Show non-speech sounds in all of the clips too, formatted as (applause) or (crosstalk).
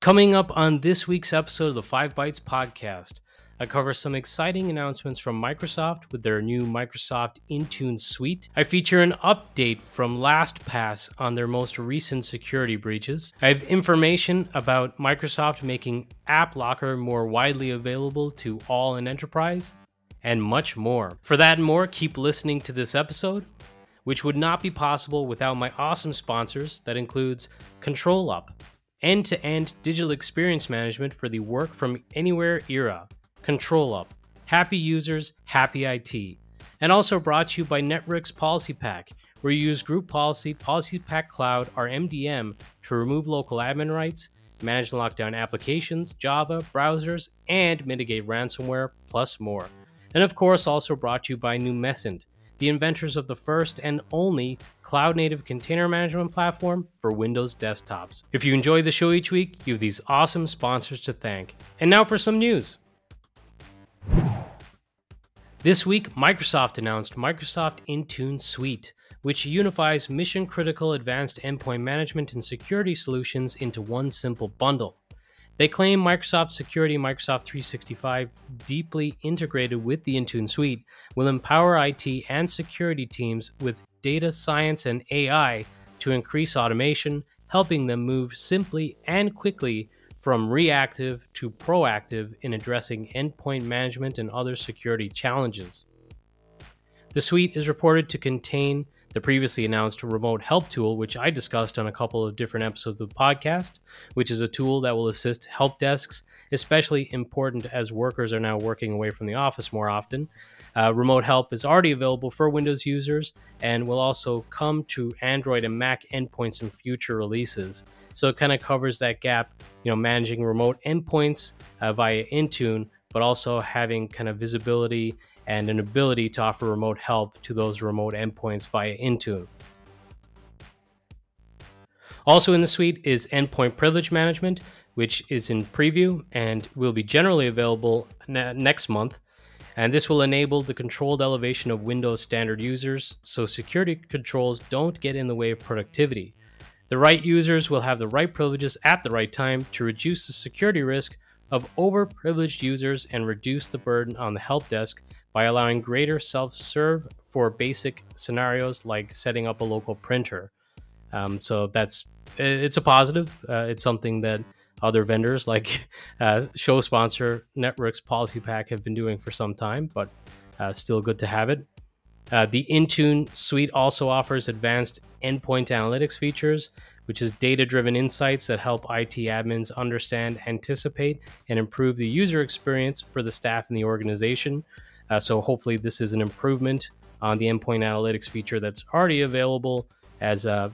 Coming up on this week's episode of the Five Bytes podcast, I cover some exciting announcements from Microsoft with their new Microsoft Intune suite. I feature an update from LastPass on their most recent security breaches. I have information about Microsoft making AppLocker more widely available to all in enterprise, and much more. For that and more, keep listening to this episode, which would not be possible without my awesome sponsors that includes ControlUp end to end digital experience management for the work from anywhere era. ControlUp. Happy users, happy IT. And also brought to you by Netwrix PolicyPak, where you use Group Policy, PolicyPak Cloud, or MDM to remove local admin rights, manage and applications, Java, browsers, and mitigate ransomware, plus more. And of course, also brought to you by Numecent the inventors of the first and only cloud native container management platform for Windows desktops. If you enjoy the show each week, you have these awesome sponsors to thank. And now for some news. This week, Microsoft announced Microsoft Intune Suite, which unifies mission critical advanced endpoint management and security solutions into one simple bundle. They claim Microsoft Security Microsoft 365, deeply integrated with the Intune suite, will empower IT and security teams with data science and AI to increase automation, helping them move simply and quickly from reactive to proactive in addressing endpoint management and other security challenges. The suite is reported to contain the previously announced remote help tool, which I discussed on a couple of different episodes of the podcast, which is a tool that will assist help desks, especially important as workers are now working away from the office more often. Uh, remote help is already available for Windows users and will also come to Android and Mac endpoints in future releases. So it kind of covers that gap, you know, managing remote endpoints uh, via Intune, but also having kind of visibility and an ability to offer remote help to those remote endpoints via Intune. Also in the suite is Endpoint Privilege Management, which is in preview and will be generally available ne- next month. And this will enable the controlled elevation of Windows standard users so security controls don't get in the way of productivity. The right users will have the right privileges at the right time to reduce the security risk of overprivileged users and reduce the burden on the help desk by allowing greater self serve for basic scenarios like setting up a local printer. Um, so that's it's a positive. Uh, it's something that other vendors like (laughs) uh, show sponsor Netwrix PolicyPak have been doing for some time, but uh, still good to have it. Uh, the Intune suite also offers advanced endpoint analytics features, which is data driven insights that help IT admins understand, anticipate, and improve the user experience for the staff in the organization. Uh, so hopefully this is an improvement on the endpoint analytics feature that's already available. As uh,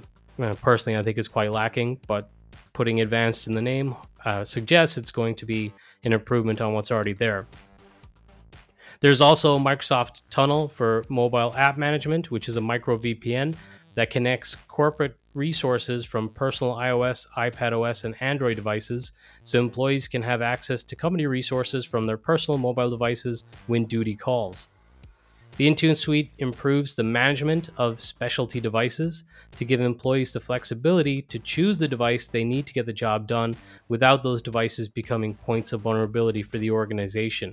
personally, I think is quite lacking, but putting advanced in the name uh, suggests it's going to be an improvement on what's already there. There's also Microsoft Tunnel for mobile app management, which is a micro VPN that connects corporate resources from personal iOS, iPadOS, and Android devices so employees can have access to company resources from their personal mobile devices when duty calls. The Intune Suite improves the management of specialty devices to give employees the flexibility to choose the device they need to get the job done without those devices becoming points of vulnerability for the organization.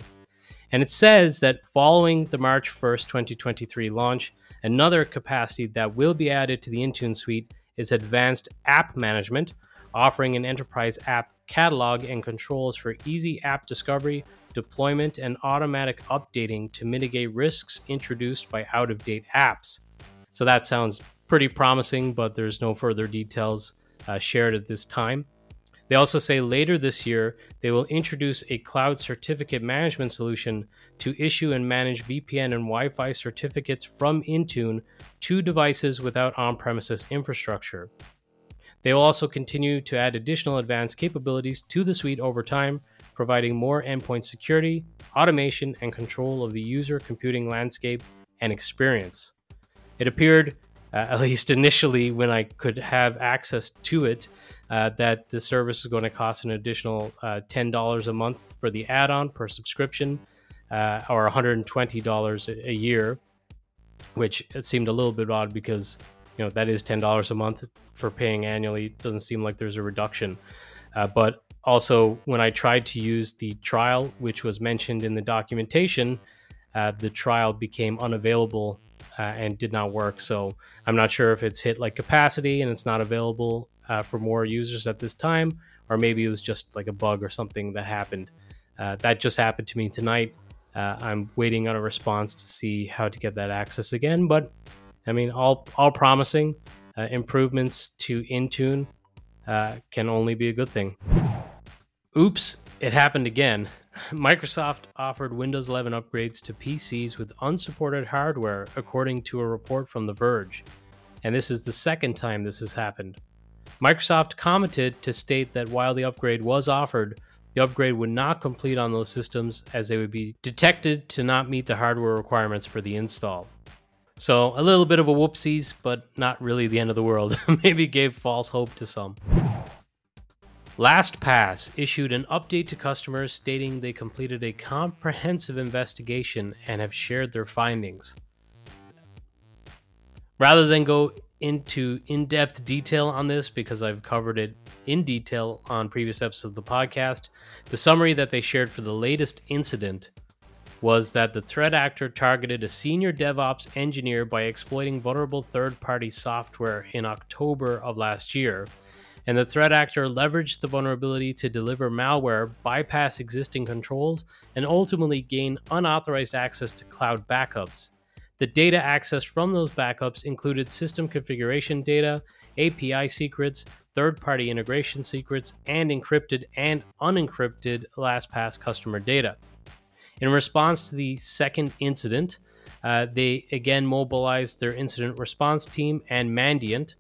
And it says that following the March 1st, 2023 launch, another capacity that will be added to the Intune suite is advanced app management, offering an enterprise app catalog and controls for easy app discovery, deployment, and automatic updating to mitigate risks introduced by out of date apps. So that sounds pretty promising, but there's no further details uh, shared at this time. They also say later this year they will introduce a cloud certificate management solution to issue and manage VPN and Wi Fi certificates from Intune to devices without on premises infrastructure. They will also continue to add additional advanced capabilities to the suite over time, providing more endpoint security, automation, and control of the user computing landscape and experience. It appeared uh, (laughs) at least initially when I could have access to it, uh, that the service is going to cost an additional uh, $10 a month for the add on per subscription. uh, or $120 a year, which it seemed a little bit odd because you know that is $10 a month for paying annually. It doesn't seem like there's a reduction. Uh, but also, when I tried to use the trial, which was mentioned in the documentation, uh, the trial became unavailable uh, and did not work. So I'm not sure if it's hit like capacity and it's not available uh, for more users at this time, or maybe it was just like a bug or something that happened. Uh, that just happened to me tonight. Uh, I'm waiting on a response to see how to get that access again. But I mean, all all promising uh, improvements to Intune uh, can only be a good thing. Oops, it happened again. (laughs) Microsoft offered Windows 11 upgrades to PCs with unsupported hardware, according to a report from The Verge. And this is the second time this has happened. Microsoft commented to state that while the upgrade was offered, the upgrade would not complete on those systems as they would be detected to not meet the hardware requirements for the install. So, a little bit of a whoopsies, but not really the end of the world. (laughs) Maybe gave false hope to some. LastPass issued an update to customers stating they completed a comprehensive investigation and have shared their findings. Rather than go into in depth detail on this, because I've covered it in detail on previous episodes of the podcast, the summary that they shared for the latest incident was that the threat actor targeted a senior DevOps engineer by exploiting vulnerable third party software in October of last year and the threat actor leveraged the vulnerability to deliver malware, bypass existing controls, and ultimately gain unauthorized access to cloud backups. The data accessed from those backups included system configuration data, API secrets, third party integration secrets, and encrypted and unencrypted LastPass customer data. In response to the second incident, uh, they again mobilized their incident response team and Mandiant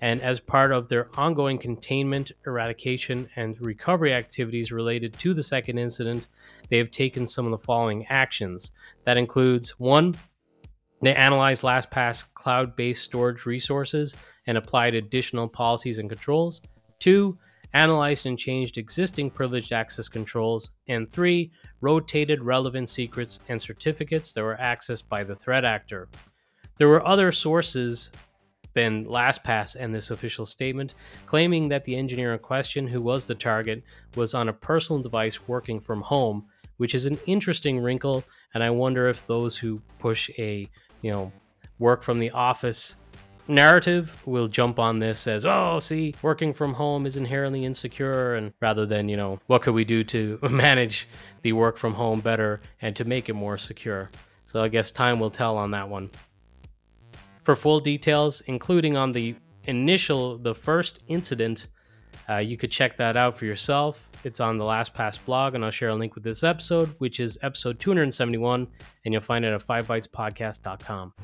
and as part of their ongoing containment, eradication, and recovery activities related to the second incident, they have taken some of the following actions. That includes one, they analyzed LastPass cloud based storage resources and applied additional policies and controls. Two, analyzed and changed existing privileged access controls. And three, rotated relevant secrets and certificates that were accessed by the threat actor. There were other sources than LastPass and this official statement, claiming that the engineer in question, who was the target, was on a personal device working from home, which is an interesting wrinkle. And I wonder if those who push a, you know, work from the office narrative will jump on this as, oh, see, working from home is inherently insecure, and rather than, you know, what could we do to (laughs) manage the work from home better and to make it more secure? So I guess time will tell on that one. For full details, including on the initial, the first incident, uh, you could check that out for yourself. It's on the LastPass blog, and I'll share a link with this episode, which is episode 271, and you'll find it at 5bytespodcast.com.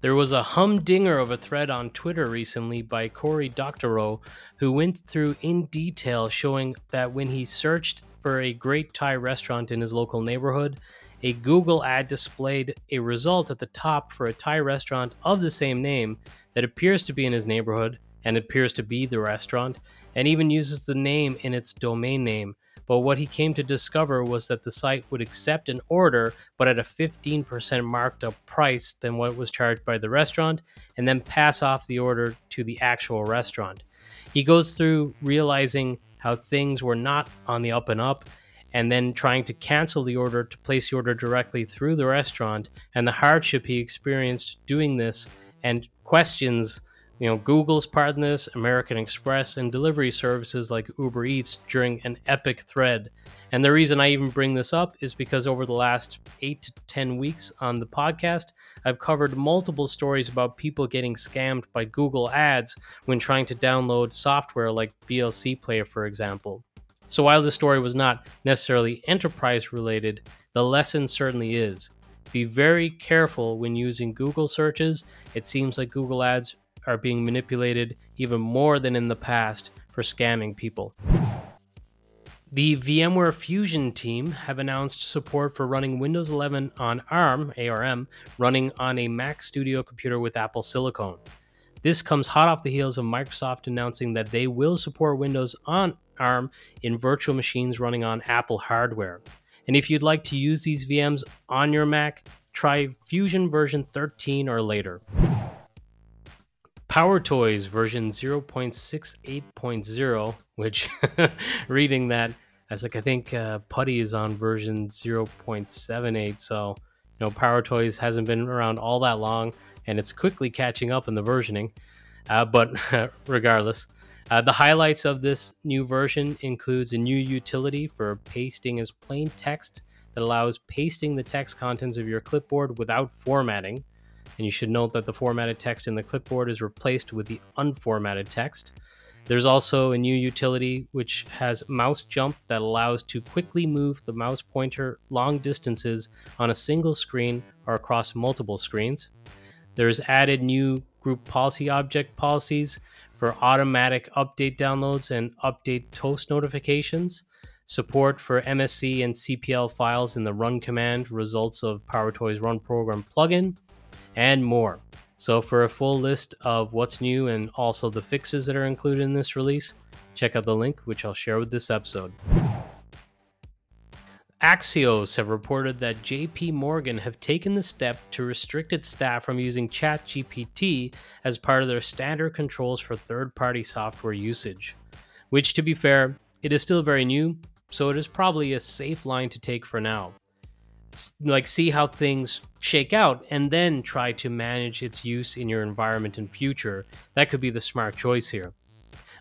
There was a humdinger of a thread on Twitter recently by Cory Doctorow, who went through in detail showing that when he searched for a great Thai restaurant in his local neighborhood, a Google ad displayed a result at the top for a Thai restaurant of the same name that appears to be in his neighborhood and appears to be the restaurant, and even uses the name in its domain name. But what he came to discover was that the site would accept an order, but at a 15% marked up price than what was charged by the restaurant, and then pass off the order to the actual restaurant. He goes through realizing how things were not on the up and up and then trying to cancel the order to place the order directly through the restaurant and the hardship he experienced doing this and questions you know google's part in this american express and delivery services like uber eats during an epic thread and the reason i even bring this up is because over the last eight to ten weeks on the podcast i've covered multiple stories about people getting scammed by google ads when trying to download software like vlc player for example so while the story was not necessarily enterprise related, the lesson certainly is. Be very careful when using Google searches. It seems like Google ads are being manipulated even more than in the past for scamming people. The VMware Fusion team have announced support for running Windows 11 on ARM, ARM, running on a Mac Studio computer with Apple Silicon. This comes hot off the heels of Microsoft announcing that they will support Windows on ARM in virtual machines running on Apple hardware. And if you'd like to use these VMs on your Mac, try Fusion version 13 or later. PowerToys version 0.68.0, which (laughs) reading that, I was like, I think uh, PuTTY is on version 0.78. So, you know, PowerToys hasn't been around all that long and it's quickly catching up in the versioning. Uh, but (laughs) regardless, uh, the highlights of this new version includes a new utility for pasting as plain text that allows pasting the text contents of your clipboard without formatting. And you should note that the formatted text in the clipboard is replaced with the unformatted text. There's also a new utility which has mouse jump that allows to quickly move the mouse pointer long distances on a single screen or across multiple screens. There's added new group policy object policies for automatic update downloads and update toast notifications, support for MSC and CPL files in the run command, results of PowerToys Run Program plugin, and more. So, for a full list of what's new and also the fixes that are included in this release, check out the link which I'll share with this episode. Axios have reported that JP Morgan have taken the step to restrict its staff from using ChatGPT as part of their standard controls for third party software usage. Which, to be fair, it is still very new, so it is probably a safe line to take for now. Like, see how things shake out and then try to manage its use in your environment in future. That could be the smart choice here.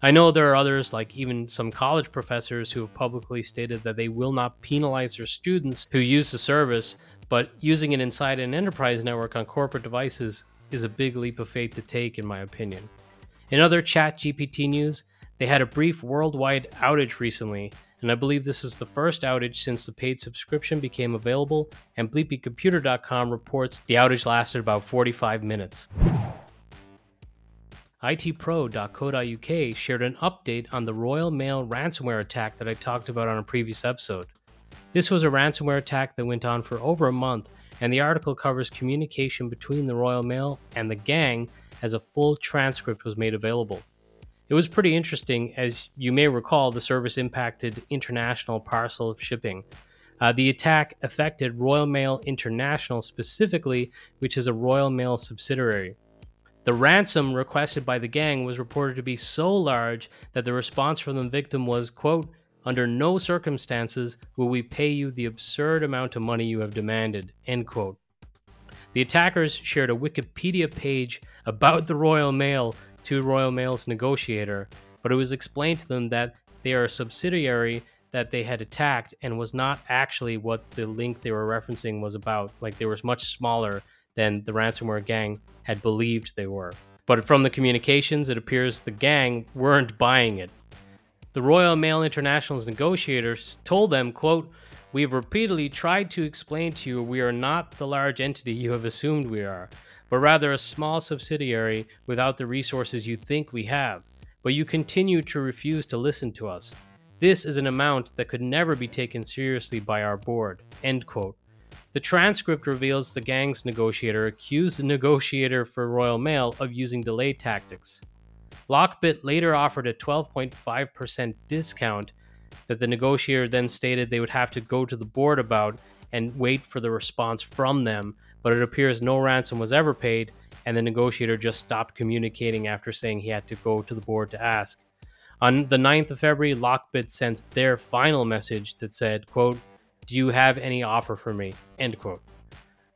I know there are others, like even some college professors, who have publicly stated that they will not penalize their students who use the service, but using it inside an enterprise network on corporate devices is a big leap of faith to take, in my opinion. In other ChatGPT news, they had a brief worldwide outage recently, and I believe this is the first outage since the paid subscription became available, and BleepingComputer.com reports the outage lasted about 45 minutes itpro.co.uk shared an update on the Royal Mail ransomware attack that I talked about on a previous episode. This was a ransomware attack that went on for over a month, and the article covers communication between the Royal Mail and the gang as a full transcript was made available. It was pretty interesting, as you may recall, the service impacted international parcel shipping. Uh, the attack affected Royal Mail International specifically, which is a Royal Mail subsidiary. The ransom requested by the gang was reported to be so large that the response from the victim was, quote, under no circumstances will we pay you the absurd amount of money you have demanded, end quote. The attackers shared a Wikipedia page about the Royal Mail to Royal Mail's negotiator, but it was explained to them that they are a subsidiary that they had attacked and was not actually what the link they were referencing was about. Like they were much smaller than the ransomware gang had believed they were. But from the communications, it appears the gang weren't buying it. The Royal Mail International's negotiators told them, quote, We have repeatedly tried to explain to you we are not the large entity you have assumed we are, but rather a small subsidiary without the resources you think we have. But you continue to refuse to listen to us. This is an amount that could never be taken seriously by our board. End quote. The transcript reveals the gang's negotiator accused the negotiator for Royal Mail of using delay tactics. Lockbit later offered a 12.5% discount that the negotiator then stated they would have to go to the board about and wait for the response from them, but it appears no ransom was ever paid, and the negotiator just stopped communicating after saying he had to go to the board to ask. On the 9th of February, Lockbit sent their final message that said, quote, do you have any offer for me? End quote.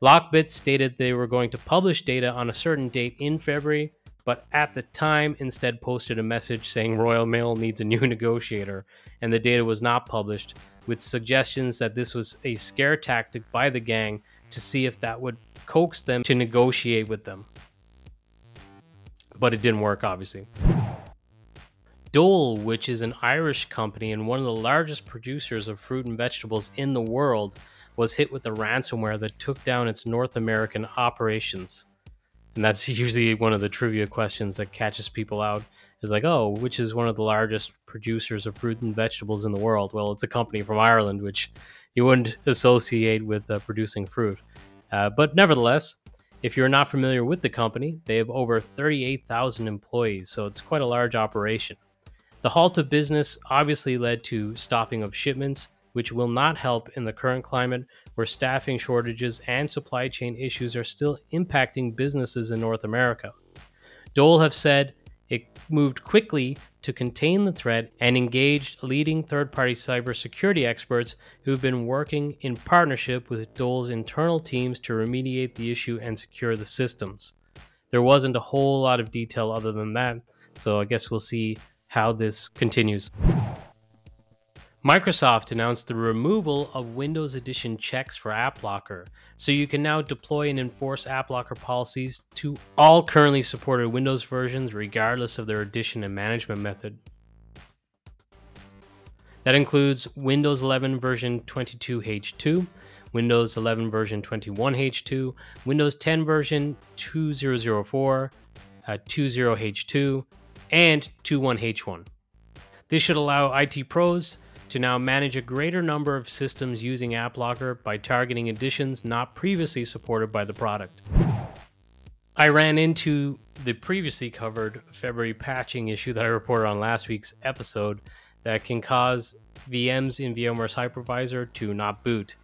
Lockbit stated they were going to publish data on a certain date in February, but at the time instead posted a message saying Royal Mail needs a new (laughs) negotiator, and the data was not published, with suggestions that this was a scare tactic by the gang to see if that would coax them to negotiate with them. But it didn't work, obviously. Dole, which is an Irish company and one of the largest producers of fruit and vegetables in the world, was hit with a ransomware that took down its North American operations. And that's usually one of the trivia questions that catches people out is like, oh, which is one of the largest producers of fruit and vegetables in the world? Well, it's a company from Ireland, which you wouldn't associate with uh, producing fruit. Uh, but nevertheless, if you're not familiar with the company, they have over 38,000 employees, so it's quite a large operation. The halt of business obviously led to stopping of shipments, which will not help in the current climate where staffing shortages and supply chain issues are still impacting businesses in North America. Dole have said it moved quickly to contain the threat and engaged leading third party cybersecurity experts who've been working in partnership with Dole's internal teams to remediate the issue and secure the systems. There wasn't a whole lot of detail other than that, so I guess we'll see how this continues. Microsoft announced the removal of Windows Edition checks for AppLocker, so you can now deploy and enforce AppLocker policies to all currently supported Windows versions, regardless of their edition and management method. That includes Windows 11 version 22H2, Windows 11 version 21H2, Windows 10 version 2004, uh, 20H2, and 21H1. This should allow IT pros to now manage a greater number of systems using AppLocker by targeting editions not previously supported by the product. I ran into the previously covered February patching issue that I reported on last week's episode that can cause VMs in VMware's hypervisor to not boot.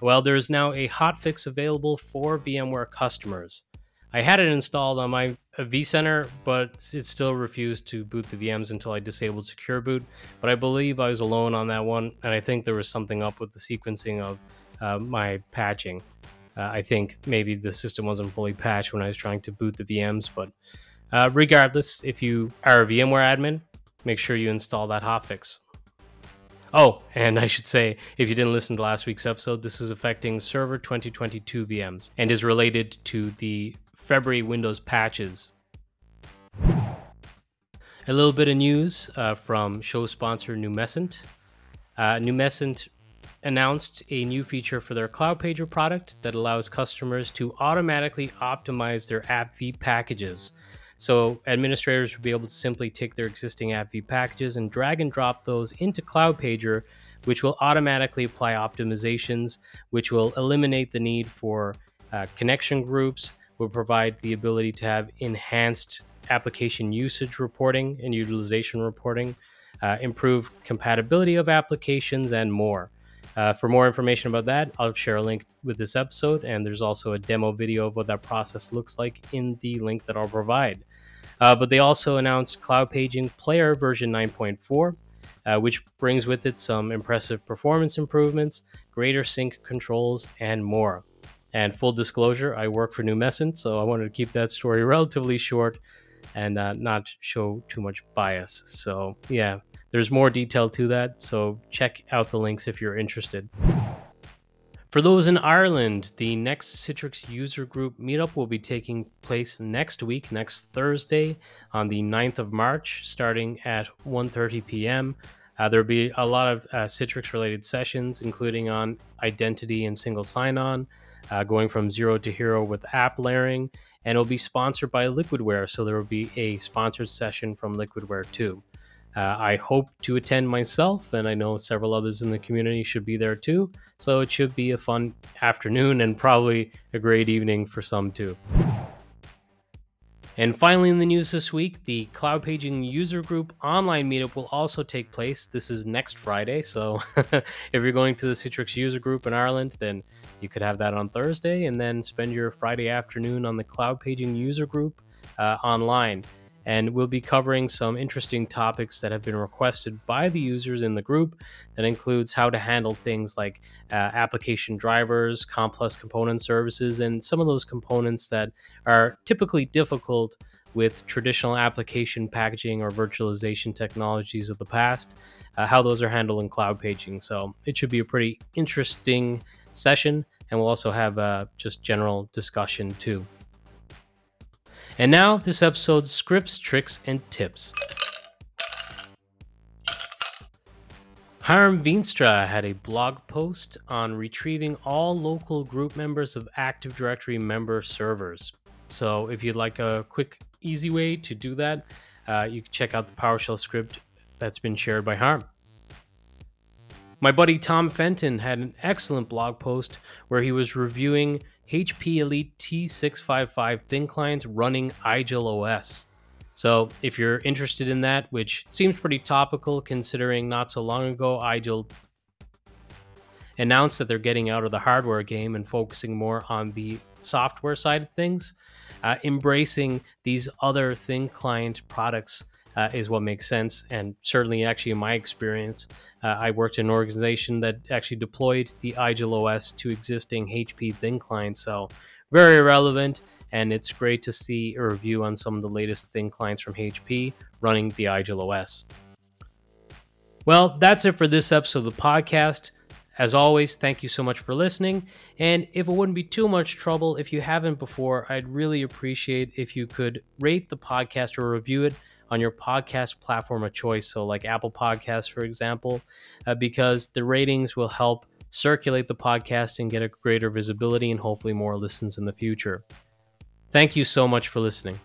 Well, there's now a hotfix available for VMware customers. I had it installed on my vCenter, but it still refused to boot the VMs until I disabled Secure Boot. But I believe I was alone on that one, and I think there was something up with the sequencing of uh, my patching. Uh, I think maybe the system wasn't fully patched when I was trying to boot the VMs, but uh, regardless, if you are a VMware admin, make sure you install that hotfix. Oh, and I should say, if you didn't listen to last week's episode, this is affecting Server 2022 VMs and is related to the February Windows patches. A little bit of news uh, from show sponsor Numecent. Uh, Numecent announced a new feature for their Cloudpager product that allows customers to automatically optimize their App AppV packages. So administrators will be able to simply take their existing App AppV packages and drag and drop those into Cloudpager, which will automatically apply optimizations, which will eliminate the need for uh, connection groups, will provide the ability to have enhanced application usage reporting and utilization reporting, uh, improve compatibility of applications, and more. Uh, for more information about that, I'll share a link with this episode, and there's also a demo video of what that process looks like in the link that I'll provide. Uh, but they also announced Cloud Paging Player version 9.4, uh, which brings with it some impressive performance improvements, greater sync controls, and more. And full disclosure, I work for Numecent, so I wanted to keep that story (laughs) relatively short and uh, not show too much bias. So, yeah, there's more detail to that. So, check out the links if you're interested. For those in Ireland, the next Citrix user group meetup will be taking place next week, next Thursday, on the 9th of March, starting at 1:30 p.m. Uh, there'll be a lot of uh, Citrix related sessions, including on identity and single sign on, uh, going from zero to hero with app layering, and it'll be sponsored by Liquidware. So there will be a sponsored session from Liquidware too. Uh, I hope to attend myself, and I know several others in the community should be there too. So it should be a fun afternoon and probably a great evening for some too. And finally, in the news this week, the Cloud Paging User Group online meetup will also take place. This is next Friday. So (laughs) if you're going to the Citrix User Group in Ireland, then you could have that on Thursday and then spend your Friday afternoon on the Cloud Paging User Group uh, online and we'll be covering some interesting topics that have been requested by the users in the group. That includes how to handle things like uh, application drivers, complex component services, and some of those components that are typically difficult with traditional application packaging or virtualization technologies of the past, uh, how those are handled in cloud paging. So it should be a pretty interesting session, and we'll also have uh, just general discussion too. And now, this episode's scripts, tricks, and tips. Harm Veenstra had a blog post on retrieving all local group members of Active Directory member servers. So, if you'd like a quick, easy way to do that, uh, you can check out the PowerShell script that's been shared by Harm. My buddy Tom Fenton had an excellent blog post where he was reviewing HP Elite T655 thin clients running IGEL OS. So, if you're interested in that, which seems pretty topical considering not so long ago Igil announced that they're getting out of the hardware game and focusing more on the software side of things. Uh, embracing these other thin client products uh, is what makes sense. And certainly, actually, in my experience, uh, I worked in an organization that actually deployed the IGEL OS to existing HP thin clients. So, very relevant. And it's great to see a review on some of the latest thin clients from HP running the IGEL OS. Well, that's it for this episode of the podcast. As always, thank you so much for listening. And if it wouldn't be too much trouble, if you haven't before, I'd really appreciate if you could rate the podcast or review it on your podcast platform of choice. So, like Apple Podcasts, for example, uh, because the ratings will help circulate the podcast and get a greater visibility and hopefully more listens in the future. Thank you so much for listening.